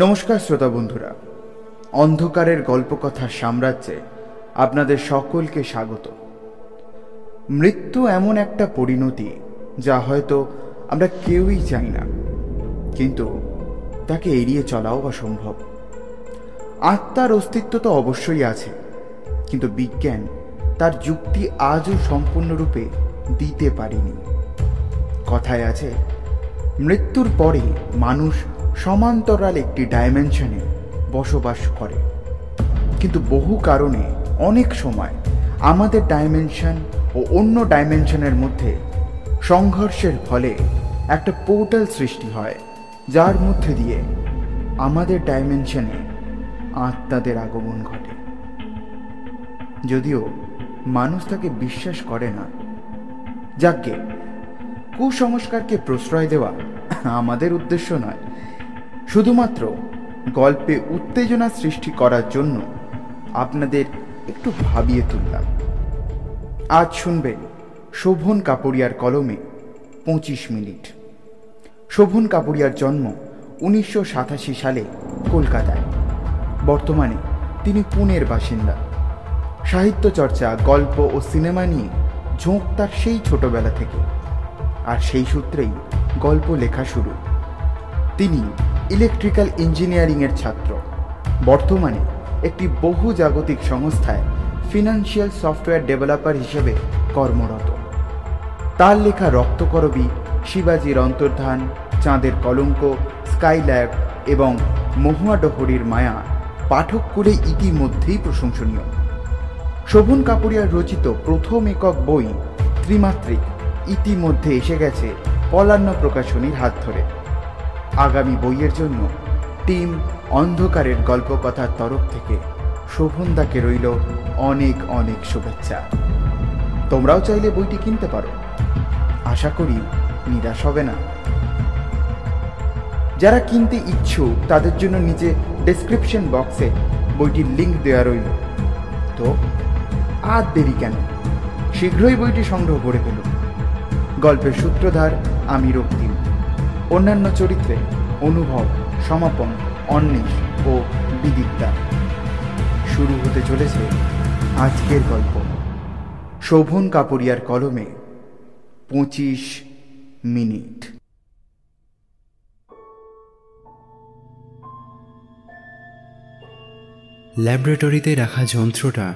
নমস্কার শ্রোতা বন্ধুরা, অন্ধকারের গল্পকথার সাম্রাজ্যে আপনাদের সকলকে স্বাগত। মৃত্যু এমন একটা পরিণতি যা হয়তো আমরা কেউই চাই না, কিন্তু তাকে এড়িয়ে চলাও অসম্ভব আত্মার অস্তিত্ব তো অবশ্যই আছে, কিন্তু বিজ্ঞান তার যুক্তি আজও সম্পূর্ণরূপে দিতে পারেনি। কথায় আছে, মৃত্যুর পরে মানুষ সমান্তরাল একটি ডাইমেনশনে বসবাস করে। কিন্তু বহু কারণে অনেক সময় আমাদের ডাইমেনশন ও অন্য ডাইমেনশনের মধ্যে সংঘর্ষের ফলে একটা পোর্টাল সৃষ্টি হয়, যার মধ্যে দিয়ে আমাদের ডাইমেনশনে আত্মাদের আগমন ঘটে। যদিও মানুষ তাকে বিশ্বাস করে না। যাকে কুসংস্কারকে প্রশ্রয় দেওয়া আমাদের উদ্দেশ্য নয় শুধুমাত্র গল্পে উত্তেজনা সৃষ্টি করার জন্য আপনাদের একটু ভাবিয়ে তুললাম। আজ শুনবেন শোভন কাপড়িয়ার কলমে পঁচিশ মিনিট। শোভন কাপড়িয়ার জন্ম উনিশশো সাতাশি সালে কলকাতায়। বর্তমানে তিনি পুনের বাসিন্দা। সাহিত্য চর্চা, গল্প ও সিনেমা নিয়ে ঝোঁক তার সেই ছোটবেলা থেকে। আর সেই সূত্রেই গল্প লেখা শুরু। তিনি ইলেকট্রিক্যাল ইঞ্জিনিয়ারিংয়ের ছাত্র। বর্তমানে একটি বহু জাগতিক সংস্থায় ফিনান্সিয়াল সফটওয়্যার ডেভেলপার হিসেবে কর্মরত। তার লেখা রক্তকরবী, শিবাজির অন্তর্ধান, চাঁদের কলঙ্ক স্কাইল্যাব এবং মহুয়া ডহরির মায়া পাঠক করে ইতিমধ্যেই প্রশংসনীয়। শোভন কাপুরিয়ার রচিত প্রথম একক বই ত্রিমাত্রিক ইতিমধ্যে এসে গেছে পলান্ন প্রকাশনীর হাত ধরে। আগামী বইয়ের জন্য টিম অন্ধকারের গল্পকথার তরফ থেকে শোভনদাকে রইল অনেক অনেক শুভেচ্ছা। তোমরাও চাইলে বইটি কিনতে পারো। আশা করি নিরাশ হবে না। যারা কিনতে ইচ্ছুক, তাদের জন্য নিচে ডেসক্রিপশন বক্সে বইটির লিঙ্ক দেওয়া রইল। তো, আর দেরি কেন? শীঘ্রই বইটি সংগ্রহ করে ফেলুন গল্পের সূত্রধার আমি রক্তিম। অন্যান্য চরিত্রে অনুভব সমাপন অন্বেষ ও বিদিকতা শুরু হতে চলেছে আজকের গল্প। শোভন কাপড়িয়ার কলমে পঁচিশ মিনিট। ল্যাবরেটরিতে রাখা যন্ত্রটা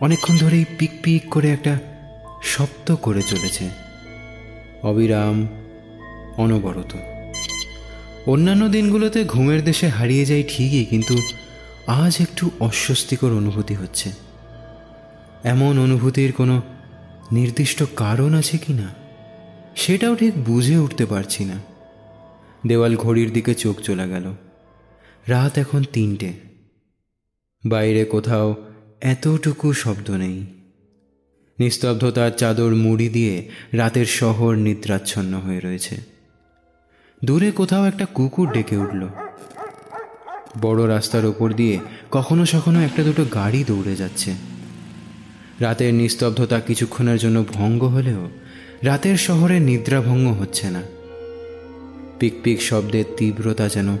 অনেকক্ষণ ধরেই পিক পিক করে একটা শব্দ করে চলেছে। অবিরাম অনবরত। অন্যান্য দিনগুলোতে ঘুমের দেশে হারিয়ে যাই ঠিকই, কিন্তু আজ একটু অস্বস্তিকর অনুভূতি হচ্ছে। এমন অনুভূতির কোনো নির্দিষ্ট কারণ আছে কি না, সেটাও ঠিক বুঝে উঠতে পারছি না। দেওয়াল ঘড়ির দিকে চোখ চলে গেল। রাত এখন তিনটে। বাইরে কোথাও এতটুকু শব্দ নেই। নিস্তব্ধতার চাদর মুড়ি দিয়ে রাতের শহর নিদ্রাচ্ছন্ন হয়ে রয়েছে। দূরে কোথাও একটা কুকুর ডেকে উঠল। বড় রাস্তার ওপর দিয়ে কখনো সখনো একটা দুটো গাড়ি দৌড়ে যাচ্ছে। রাতের নিস্তব্ধতা কিছুক্ষণের জন্য ভঙ্গ হলেও রাতের শহরে নিদ্রাভঙ্গ হচ্ছে না। পিক পিক শব্দের তীব্রতা যেন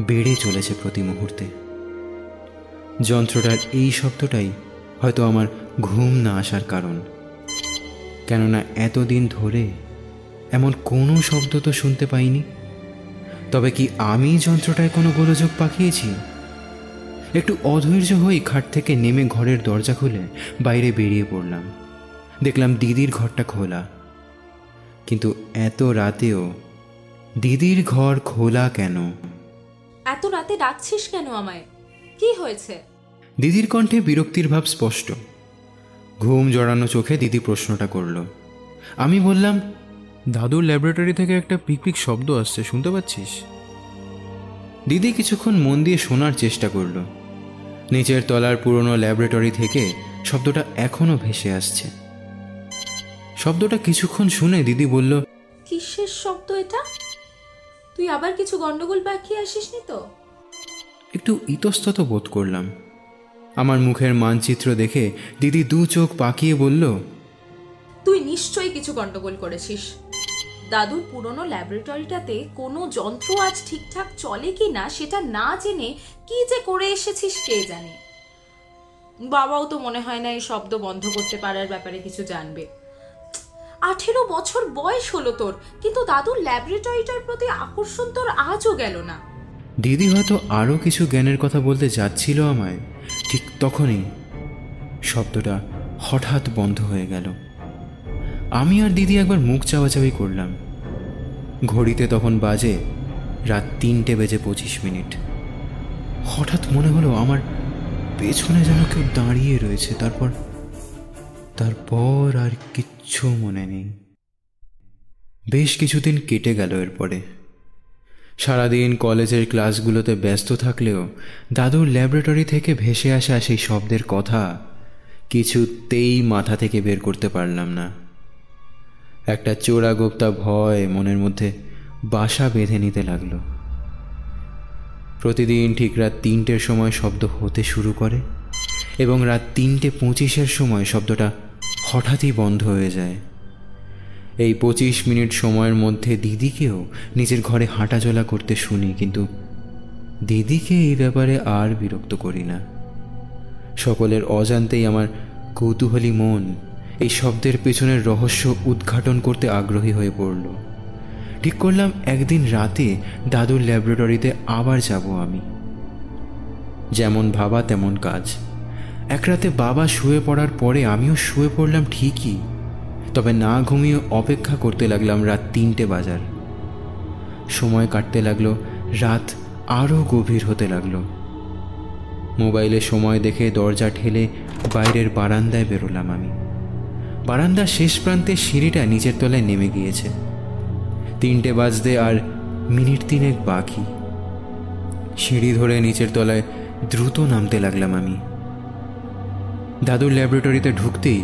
বেড়ে চলেছে প্রতি মুহূর্তে। যন্ত্রটার এই শব্দটাই হয়তো আমার ঘুম না আসার কারণ। কেননা এতদিন ধরে এমন কোনো শব্দ তো শুনতে পাইনি। তবে কি আমি যন্ত্রটায় কোনো গোলযোগ পাকিয়েছি? একটু অধৈর্য হয়ে খাট থেকে নেমে ঘরের দরজা খুলে বাইরে বেরিয়ে পড়লাম। দেখলাম দিদির ঘরটা খোলা। কিন্তু এত রাতেও দিদির ঘর খোলা কেন? এত রাতে ডাকছিস কেন আমায়? কি হয়েছে? দিদির কণ্ঠে বিরক্তির ভাব স্পষ্ট। ঘুম জড়ানো চোখে দিদি প্রশ্নটা করল। আমি বললাম দাদুর ল্যাবরেটরি থেকে একটা পিকপিক শব্দ আসছে শুনতে পাচ্ছিস? দিদি কিছুক্ষণ মন দিয়ে শোনার চেষ্টা করল। নিচের তলার পুরনো ল্যাবরেটরি থেকে শব্দটা এখনও ভেসে আসছে। শব্দটা কিছুক্ষণ শুনে দিদি বলল কিসের শব্দ এটা? তুই আবার কিছু গন্ডগোল পাকিয়ে আসিসনি তো? একটু ইতস্তত বোধ করলাম। আমার মুখের মানচিত্র দেখে দিদি দু চোখ পাকিয়ে বলল তুই নিশ্চয়ই কিছু গন্ডগোল করেছিস। দাদুর পুরনো ল্যাবরেটরিটাতে কোনো যন্ত্র আজ ঠিকঠাক চলে কি না সেটা না জেনে কি যে করে এসেছিস কে জানে? বাবাও তো মনে হয় না এই শব্দ বন্ধ করতে পারার ব্যাপারে কিছু জানবে। আঠেরো বছর বয়স হলো তোর, কিন্তু দাদুর ল্যাবরেটরিটার প্রতি আকর্ষণ তোর আজও গেল না। দিদি হয়তো আরও কিছু জ্ঞানের কথা বলতে যাচ্ছিল আমায়, ঠিক তখনই শব্দটা হঠাৎ বন্ধ হয়ে গেল। আমি আর দিদি একবার মুখ চাওয়াচাওয়ি করলাম। ঘড়িতে তখন বাজে রাত তিনটে বেজে পঁচিশ মিনিট। হঠাৎ মনে হলো আমার পেছনে যেন কেউ দাঁড়িয়ে রয়েছে, তারপর তারপর আর কিচ্ছু মনে নেই। বেশ কিছুদিন কেটে গেল এরপরে। সারাদিন কলেজের ক্লাসগুলোতে ব্যস্ত থাকলেও দাদুর ল্যাবরেটরি থেকে ভেসে আসা সেই শব্দের কথা কিছুতেই মাথা থেকে বের করতে পারলাম না। একটা চোরা গোপ্তা ভয় মনের মধ্যে বাসা বেঁধে নিতে লাগল। প্রতিদিন ঠিক রাত তিনটের সময় শব্দ হতে শুরু করে এবং রাত তিনটে পঁচিশের সময় শব্দটা হঠাৎই বন্ধ হয়ে যায়। এই পঁচিশ মিনিট সময়ের মধ্যে দিদিকেও নিজের ঘরে হাঁটাচলা করতে শুনি, কিন্তু দিদিকে এই ব্যাপারে আর বিরক্ত করি না। সকলের অজান্তেই আমার কৌতূহলী মন এই শব্দের পেছনের রহস্য উদ্ঘাটন করতে আগ্রহী হয়ে পড়ল। ঠিক করলাম একদিন রাতে দাদুর ল্যাবরেটরিতে আবার যাব আমি। যেমন ভাবা তেমন কাজ। এক রাতে বাবা শুয়ে পড়ার পরে আমিও শুয়ে পড়লাম ঠিকই, তবে না ঘুমিয়ে অপেক্ষা করতে লাগলাম রাত তিনটে বাজার। সময় কাটতে লাগল, রাত আরও গভীর হতে লাগল। মোবাইলে সময় দেখে দরজা ঠেলে বাইরের বারান্দায় বেরোলাম আমি। বারান্দার শেষ প্রান্তে সিঁড়িটা নিচের তলায় নেমে গিয়েছে। তিনটে বাজতে আর মিনিট তিনেক বাকি। সিঁড়ি ধরে নিচের তলায় দ্রুত নামতে লাগলাম আমি। দাদুর ল্যাবরেটরিতে ঢুকতেই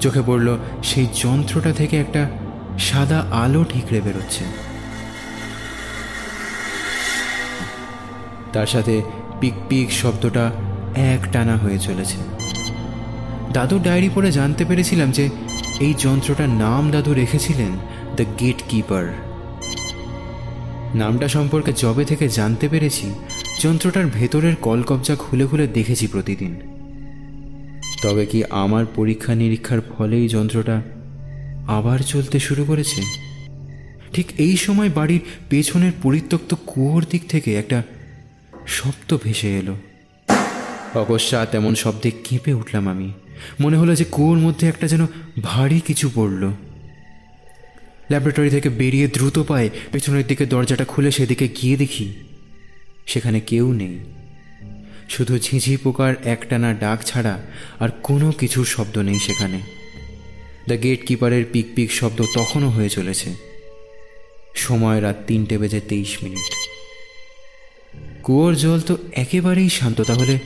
চোখে পড়ল সেই যন্ত্রটা থেকে একটা সাদা আলো ঠিকরে বেরোচ্ছে। তার সাথে পিক পিক শব্দটা এক টানা হয়ে চলেছে। দাদুর ডায়েরি পড়ে জানতে পেরেছিলাম যে এই যন্ত্রটার নাম দাদু রেখেছিলেন, দ্য গেট কিপার নামটা সম্পর্কে জবে থেকে জানতে পেরেছি, যন্ত্রটার ভেতরের কলকবজা খুলে খুলে দেখেছি প্রতিদিন। তবে কি আমার পরীক্ষা নিরীক্ষার ফলেই যন্ত্রটা আবার চলতে শুরু করেছে? ঠিক এই সময় বাড়ির পেছনের পরিত্যক্ত কুয়োর দিক থেকে একটা শব্দ ভেসে এলো। অকস্মাৎ এমন শব্দে কেঁপে উঠলাম আমি। মনে হলো যে কুয়োর মধ্যে একটা যেন ভারী কিছু পড়ল। ল্যাবরেটরি থেকে বেরিয়ে দ্রুত পায়ে পেছনের দিকে দরজাটা খুলে সেদিকে গিয়ে দেখি, সেখানে কেউ নেই। শুধু ঝিঝি পোকার একটানা ডাক ছাড়া আর কোনো কিছুর শব্দ নেই সেখানে। দ্য গেট কিপারের পিক পিক শব্দ তখনও হয়ে চলেছে। সময় রাত তিনটে বেজে তেইশ মিনিট। কুয়োর জল তো একেবারেই শান্ত, তাহলে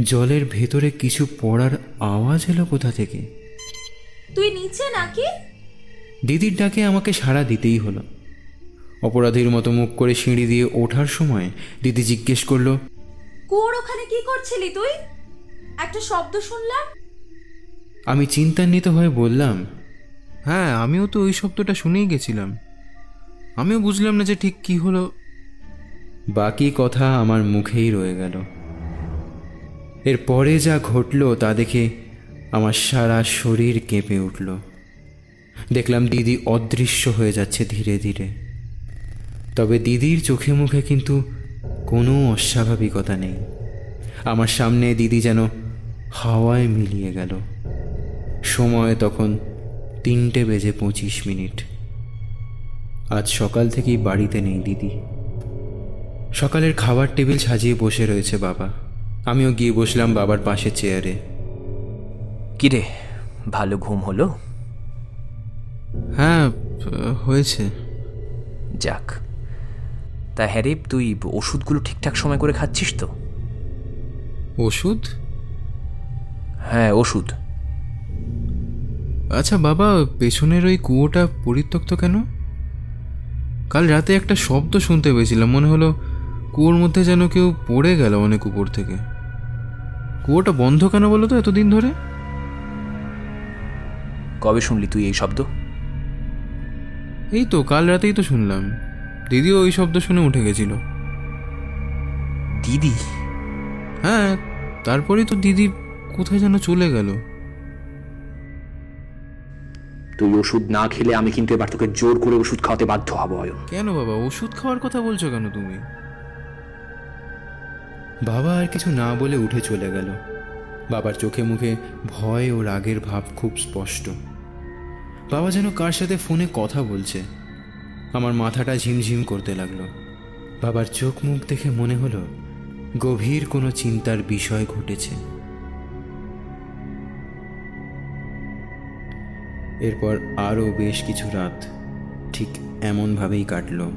জলের ভেতরে কিছু পড়ার আওয়াজ এলো কোথা থেকে? তুই নিচে নাকি? দিদির ডাকে আমাকে সাড়া দিতেই হলো। অপরাধীর মতো মুখ করে সিঁড়ি দিয়ে ওঠার সময় দিদি জিজ্ঞেস করল কুয়োর ওখানে কি করছিলি তুই? একটা শব্দ শুনলাম। আমি চিন্তান্বিত হয়ে বললাম হ্যাঁ আমিও তো ওই শব্দটা শুনেই গেছিলাম। আমিও বুঝলাম না যে ঠিক কি হলো। বাকি কথা আমার মুখেই রয়ে গেল। এর পরে যা ঘটল তা দেখে আমার সারা শরীর কেঁপে উঠল। দেখলাম দিদি অদৃশ্য হয়ে যাচ্ছে ধীরে ধীরে। তবে দিদির চোখে মুখে কিন্তু কোনো অস্বাভাবিকতা নেই। আমার সামনে দিদি যেন হাওয়ায় মিলিয়ে গেল। সময় তখন তিনটে বেজে পঁচিশ মিনিট। আজ সকাল থেকেই বাড়িতে নেই দিদি। সকালের খাবার টেবিল সাজিয়ে বসে রয়েছে বাবা। আমিও গিয়ে বসলাম বাবার পাশে চেয়ারে। কিরে ভালো ঘুম হলো? হ্যাঁ হয়েছে। যাক। তা হ্যারে তুই ওষুধগুলো ঠিকঠাক সময় করে খাচ্ছিস তো? ওষুধ? হ্যাঁ ওষুধ। আচ্ছা বাবা পেছনের ওই কুয়োটা পরিত্যক্ত কেন? কাল রাতে একটা শব্দ শুনতে পেয়েছিলাম মনে হলো কুয়োর মধ্যে যেন কেউ পড়ে গেল অনেক উপর থেকে। কুয়োটা বন্ধ কেন বলো তো এতদিন ধরে? কবে শুনলি তুই এই শব্দ? এই তো কাল রাতেই তো শুনলাম। দিদিও ওই শব্দ শুনে উঠে গেছিল। দিদি? হ্যাঁ তারপরেই তো দিদি কোথায় যেন চলে গেল। তুই ওষুধ না খেলে আমি কিন্তু এবার তোকে জোর করে ওষুধ খাওয়াতে বাধ্য হব কেন বাবা ওষুধ খাওয়ার কথা বলছো কেন তুমি? বাবা আর কিছু না বলে উঠে চলে গেল। বাবার চোখে মুখে ভয় ও রাগের ভাব খুব স্পষ্ট। বাবা যেন কার সাথে ফোনে কথা বলছে। আমার মাথাটা ঝিমঝিম করতে লাগল। বাবার চোখ মুখ দেখে মনে হলো, গভীর কোনো চিন্তার বিষয় ঘটেছে। এরপর আরও বেশ কিছু রাত ঠিক এমনভাবেই কাটল।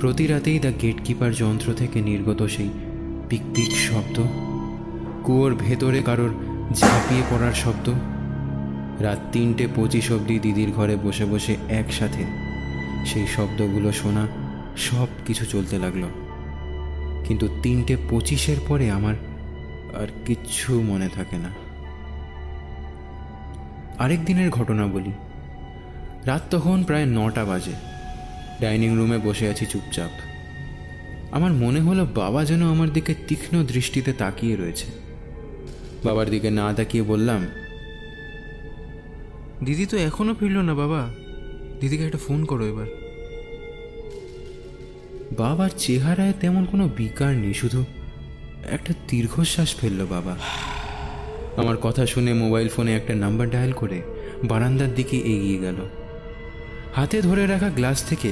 প্রতি রাতেই দ্য গেটকিপার যন্ত্র থেকে নির্গত সেই পিক পিক শব্দ। কুয়োর ভেতরে কারোর ঝাঁপিয়ে পড়ার শব্দ। রাত তিনটে পঁচিশ অবধি দিদির ঘরে বসে বসে একসাথে সেই শব্দগুলো শোনা সব কিছু চলতে লাগল। কিন্তু তিনটে পঁচিশের পরে আমার আর কিচ্ছু মনে থাকে না। আরেক দিনের ঘটনা বলি। রাত তখন প্রায় নটা বাজে। ডাইনিং রুমে বসে আছি চুপচাপ। আমার মনে হলো বাবা যেন আমার দিকে তীক্ষ্ণ দৃষ্টিতে তাকিয়ে রয়েছে। বাবার দিকে না তাকিয়ে বললাম, দিদি তো এখনও ফিরল না বাবা। দিদিকে একটা ফোন করো এবার। বাবার চেহারায় তেমন কোনো বিকার নেই, শুধু একটা দীর্ঘশ্বাস ফেলল বাবা। আমার কথা শুনে মোবাইল ফোনে একটা নাম্বার ডায়াল করে বারান্দার দিকে এগিয়ে গেল। হাতে ধরে রাখা গ্লাস থেকে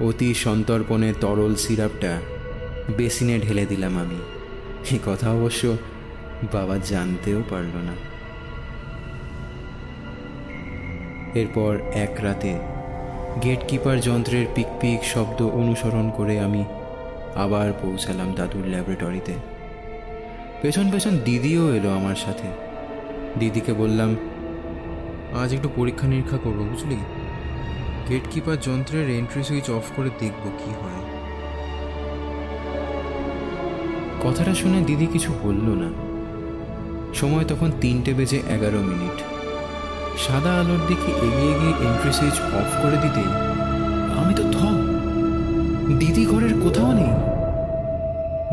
অতি সন্তর্পণে তরল সিরাপটা বেসিনে ঢেলে দিলাম আমি। এ কথা অবশ্য বাবা জানতেও পারল না। এরপর এক রাতে গেটকিপার যন্ত্রের পিকপিক শব্দ অনুসরণ করে আমি আবার পৌঁছালাম দাদুর ল্যাবরেটরিতে। পেছন পেছন দিদিও এলো আমার সাথে। দিদিকে বললাম, আজ একটু পরীক্ষা নিরীক্ষা করব, বুঝলি? গেটকিপার যন্ত্রের এন্ট্রি সুইচ অফ করে দেখব কি হয়। কথাটা শুনে দিদি কিছু বলল না। সময় তখন তিনটে বেজে এগারো মিনিট। সাদা আলোর দিকে এগিয়ে গিয়ে এন্ট্রি সুইচ অফ করে দিতেই আমি তো থ দিদি ঘরের কোথাও নেই।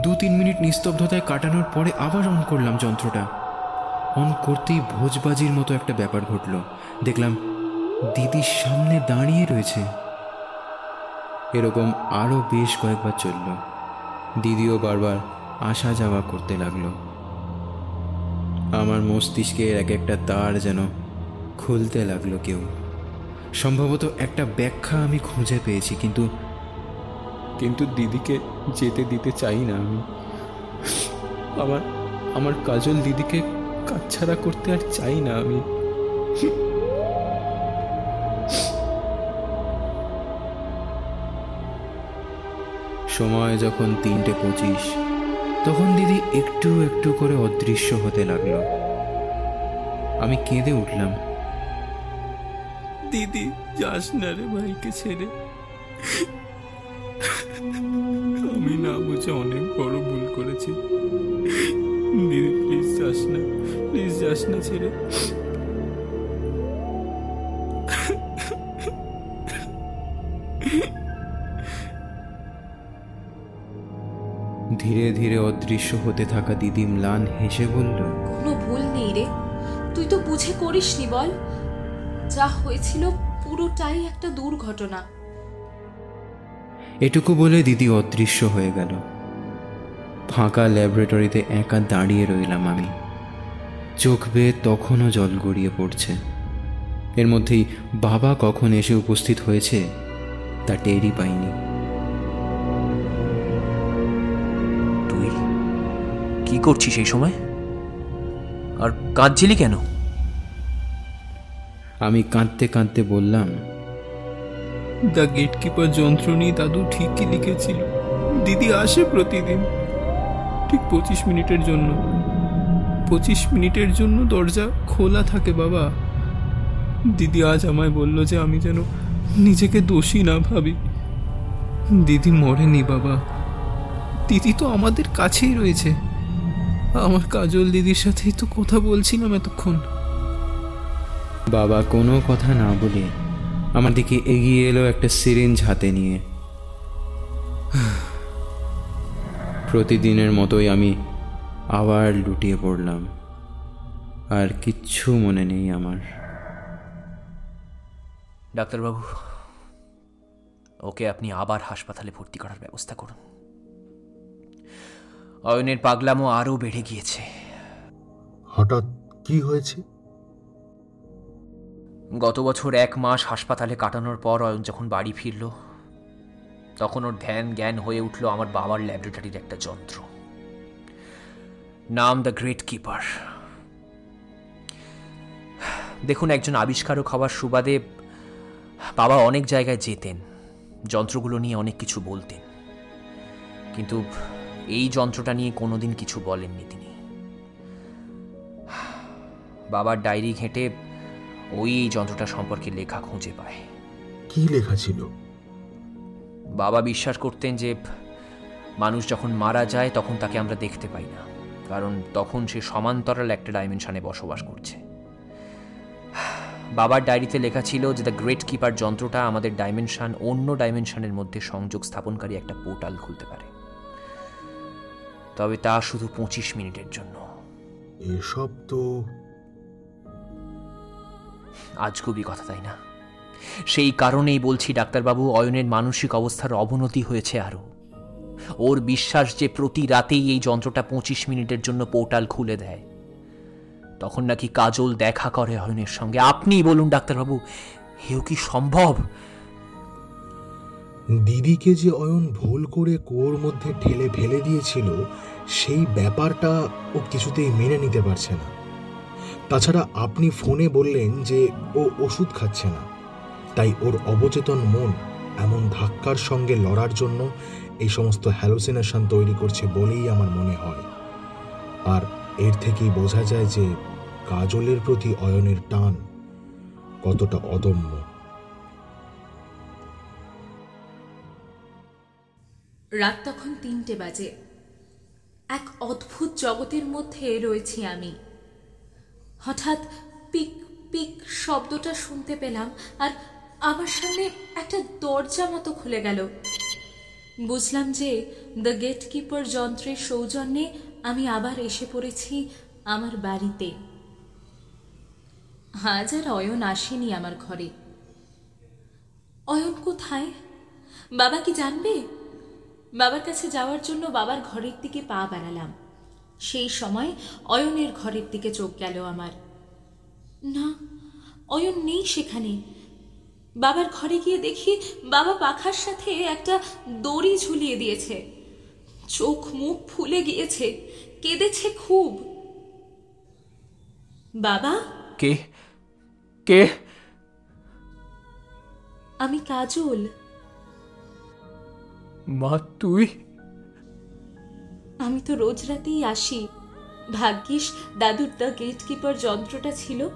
দু তিন মিনিট নিস্তব্ধতায় কাটানোর পরে আবার অন করলাম যন্ত্রটা। অন করতেই ভোজবাজির মতো একটা ব্যাপার ঘটল। দেখলাম দিদির সামনে দাঁড়িয়ে রয়েছে। এরকম আরও বেশ কয়েকবার চলল। দিদিও বারবার আসা যাওয়া করতে লাগল। আমার মস্তিষ্কের এক একটা তার যেন খুলতে লাগল কেউ। সম্ভবত একটা ব্যাখ্যা আমি খুঁজে পেয়েছি কিন্তু কিন্তু দিদিকে যেতে দিতে চাই না আমি। আমার আমার কাজল দিদিকে কাছছাড়া করতে আর চাই না আমি। সময় যখন তিনটে পঁচিশ তখন দিদি একটু একটু করে অদৃশ্য হতে লাগল। আমি কেঁদে উঠলাম। দিদি, যাস না রে ভাইকে ছেড়ে। আমি না বুঝে অনেক বড় ভুল করেছি। দিদি প্লিজ যাস না প্লিজ যাস না ছেড়ে। ধীরে ধীরে অদৃশ্য হতে থাকা দিদি ম্লান হেসে বলল কোনো ভুল নেই রে। তুই তো বুঝে করিসনি বল। যা হয়েছিল পুরোটাই একটা দুর্ঘটনা। এটুকু বলে দিদি অদৃশ্য হয়ে গেল। ফাঁকা ল্যাবরেটরিতে একা দাঁড়িয়ে রইলাম আমি। চোখ বেয়ে তখনও জল গড়িয়ে পড়ছে। এর মধ্যেই বাবা কখন এসে উপস্থিত হয়েছে তা টেরই পাইনি। কি করছিস এই সময়? আর কাঁদছিলি কেন? আমি কাঁদতে কাঁদতে বললাম দ্য গেটকিপার যন্ত্র নিয়ে দাদু ঠিকই লিখেছিল। দিদি আসে প্রতিদিন ঠিক পঁচিশ মিনিটের জন্য। পঁচিশ মিনিটের জন্য দরজা খোলা থাকে বাবা। দিদি আজ আমায় বলল যে আমি যেন নিজেকে দোষী না ভাবি। দিদি মরেনি বাবা। দিদি তো আমাদের কাছেই রয়েছে। আমার কাজল দিদির সাথেই তো কথা বলছিলাম এতক্ষণ। বাবা কোনো কথা না বলে আমার দিকে এগিয়ে এলো একটা সিরিঞ্জ হাতে নিয়ে। প্রতিদিনের মতোই আমি আবার লুটিয়ে পড়লাম। আর কিচ্ছু মনে নেই আমার। ডাক্তারবাবু ওকে আপনি আবার হাসপাতালে ভর্তি করার ব্যবস্থা করুন। অয়নের পাগলামো আরও বেড়ে গিয়েছে। হঠাৎ কি হয়েছে? গত বছর এক মাস হাসপাতালে কাটানোর পর অয়ন যখন বাড়ি ফিরল তখন ওর ধ্যান জ্ঞান হয়ে উঠল আমার বাবার ল্যাবরেটরির একটা যন্ত্র। নাম দ্য গ্রেট কিপার। দেখুন একজন আবিষ্কারক হওয়ার সুবাদে বাবা অনেক জায়গায় যেতেন যন্ত্রগুলো নিয়ে অনেক কিছু বলতেন। কিন্তু এই যন্ত্রটা নিয়ে কোনোদিন কিছু বলেননি তিনি। বাবার ডায়েরি ঘেঁটে ওই এই যন্ত্রটা সম্পর্কে লেখা খুঁজে পায়। কি লেখা ছিল? বাবা বিশ্বাস করতেন যে মানুষ যখন মারা যায় তখন তাকে আমরা দেখতে পাই না কারণ তখন সে সমান্তরাল একটা ডাইমেনশনে বসবাস করছে। বাবার ডায়েরিতে লেখা ছিল যে দ্য গ্রেট কিপার যন্ত্রটা আমাদের ডাইমেনশন অন্য ডাইমেনশনের মধ্যে সংযোগ স্থাপনকারী একটা পোর্টাল খুলতে পারে। তবে তা শুধু পঁচিশ মিনিটের জন্য। এসব তো আজগুবি কথা তাই না? সেই কারণেই বলছি ডাক্তারবাবু অয়নের মানসিক অবস্থার অবনতি হয়েছে আরও। ওর বিশ্বাস যে প্রতি রাতেই এই যন্ত্রটা পঁচিশ মিনিটের জন্য পোর্টাল খুলে দেয়। তখন নাকি কাজল দেখা করে অয়নের সঙ্গে। আপনিই বলুন ডাক্তারবাবু হেও কি সম্ভব? দিদিকে যে অয়ন ভুল করে কুয়োর মধ্যে ঠেলে ফেলে দিয়েছিল, সেই ব্যাপারটা ও কিছুতেই মেনে নিতে পারছে না। তাছাড়া আপনি ফোনে বললেন যে ও ওষুধ খাচ্ছে না। তাই ওর অবচেতন মন এমন ধাক্কার সঙ্গে লড়ার জন্য এই সমস্ত হ্যালোসিনেশন তৈরি করছে বলেই আমার মনে হয়। আর এর থেকেই বোঝা যায় যে কাজলের প্রতি অয়নের টান কতটা অদম্য। রাত তখন তিনটে বাজে। এক অদ্ভুত জগতের মধ্যে রয়েছি আমি। হঠাৎ পিক পিক শব্দটা শুনতে পেলাম আর আমার সামনে একটা দরজা মতো খুলে গেল। বুঝলাম যে দ্য গেট কিপার যন্ত্রের সৌজন্যে আমি আবার এসে পড়েছি আমার বাড়িতে। আজ আর অয়ন আসেনি আমার ঘরে। অয়ন কোথায়? বাবা কি জানবে? বাবার কাছে যাওয়ার জন্য বাবার ঘরের দিকে পা বাড়ালাম। সেই সময় অয়নের ঘরের দিকে চোখ গেল আমার। না অয়ন নেই সেখানে। বাবার ঘরে গিয়ে দেখি বাবা পাখার সাথে একটা দড়ি ঝুলিয়ে দিয়েছে। চোখ মুখ ফুলে গিয়েছে কেঁদেছে খুব। বাবা? কে? কে? আমি কাজল। মা তুই? আমি তো রোজ রাতেই আসি। ভাগ্যিস দাদুর দ্য গেট কিপার যন্ত্রটা ছিল।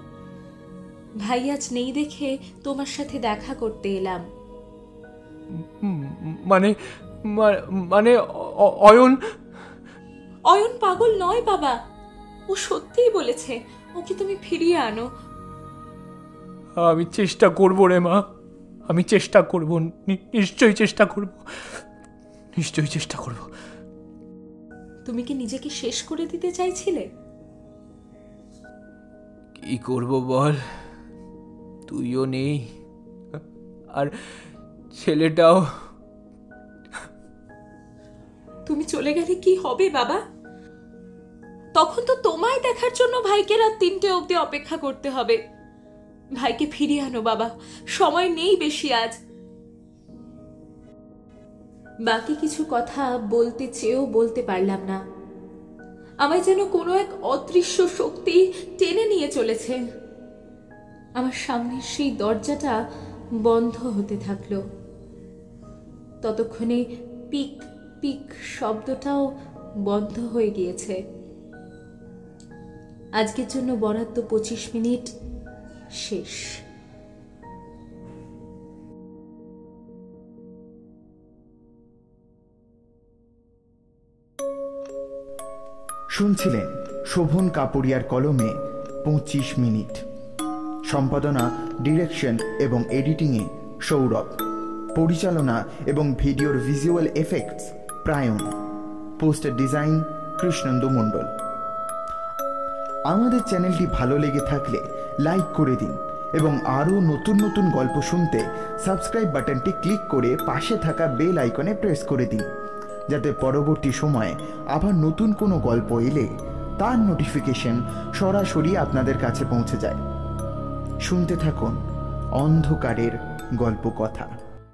ভাই আজ নেই দেখে তোমার সাথে দেখা করতে এলাম। মানে মানে অয়ন? অয়ন পাগল নয় বাবা। ও সত্যিই বলেছে ওকে তুমি ফিরিয়ে আনো। আমি চেষ্টা করব রে মা। আমি চেষ্টা করব নিশ্চয়ই চেষ্টা করব। নিশ্চয়ই চেষ্টা করব। তুমি কি নিজেকে শেষ করে দিতে চাইছিলে? কি করব বল? তুইও নেই। আর ছেলেটাও। তুমি চলে গেলে কি হবে বাবা? তখন তো তোমায় দেখার জন্য ভাইকে রাত তিনটে অবধি অপেক্ষা করতে হবে। ভাইকে ফিরিয়ে আনো বাবা। সময় নেই বেশি আজ। বাকি কিছু কথা বলতে চেয়েও বলতে পারলাম না। আমায় যেন কোনো এক অদৃশ্য শক্তি টেনে নিয়ে চলেছে। আমার সামনের সেই দরজাটা বন্ধ হতে থাকল। ততক্ষণে পিক পিক শব্দটাও বন্ধ হয়ে গিয়েছে। আজকের জন্য বরাদ্দ পঁচিশ মিনিট শেষ। শুনছিলেন শোভন কাপুরিয়ার কলমে পঁচিশ মিনিট। সম্পাদনা, ডিরেকশন এবং এডিটিংয়ে সৌরভ। পরিচালনা এবং ভিডিওর visual effects Prayan. Poster design, Krishnendu Mondal. আমাদের চ্যানেলটি ভালো লেগে থাকলে লাইক করে দিন এবং আরও নতুন নতুন গল্প শুনতে সাবস্ক্রাইব বাটনটি ক্লিক করে পাশে থাকা বেল আইকনে প্রেস করে দিন। যাতে পরবর্তী সময়ে আবার নতুন কোনো গল্প এলে তার নোটিফিকেশন সরাসরি আপনাদের কাছে পৌঁছে যায়। শুনতে থাকুন অন্ধকারের গল্প কথা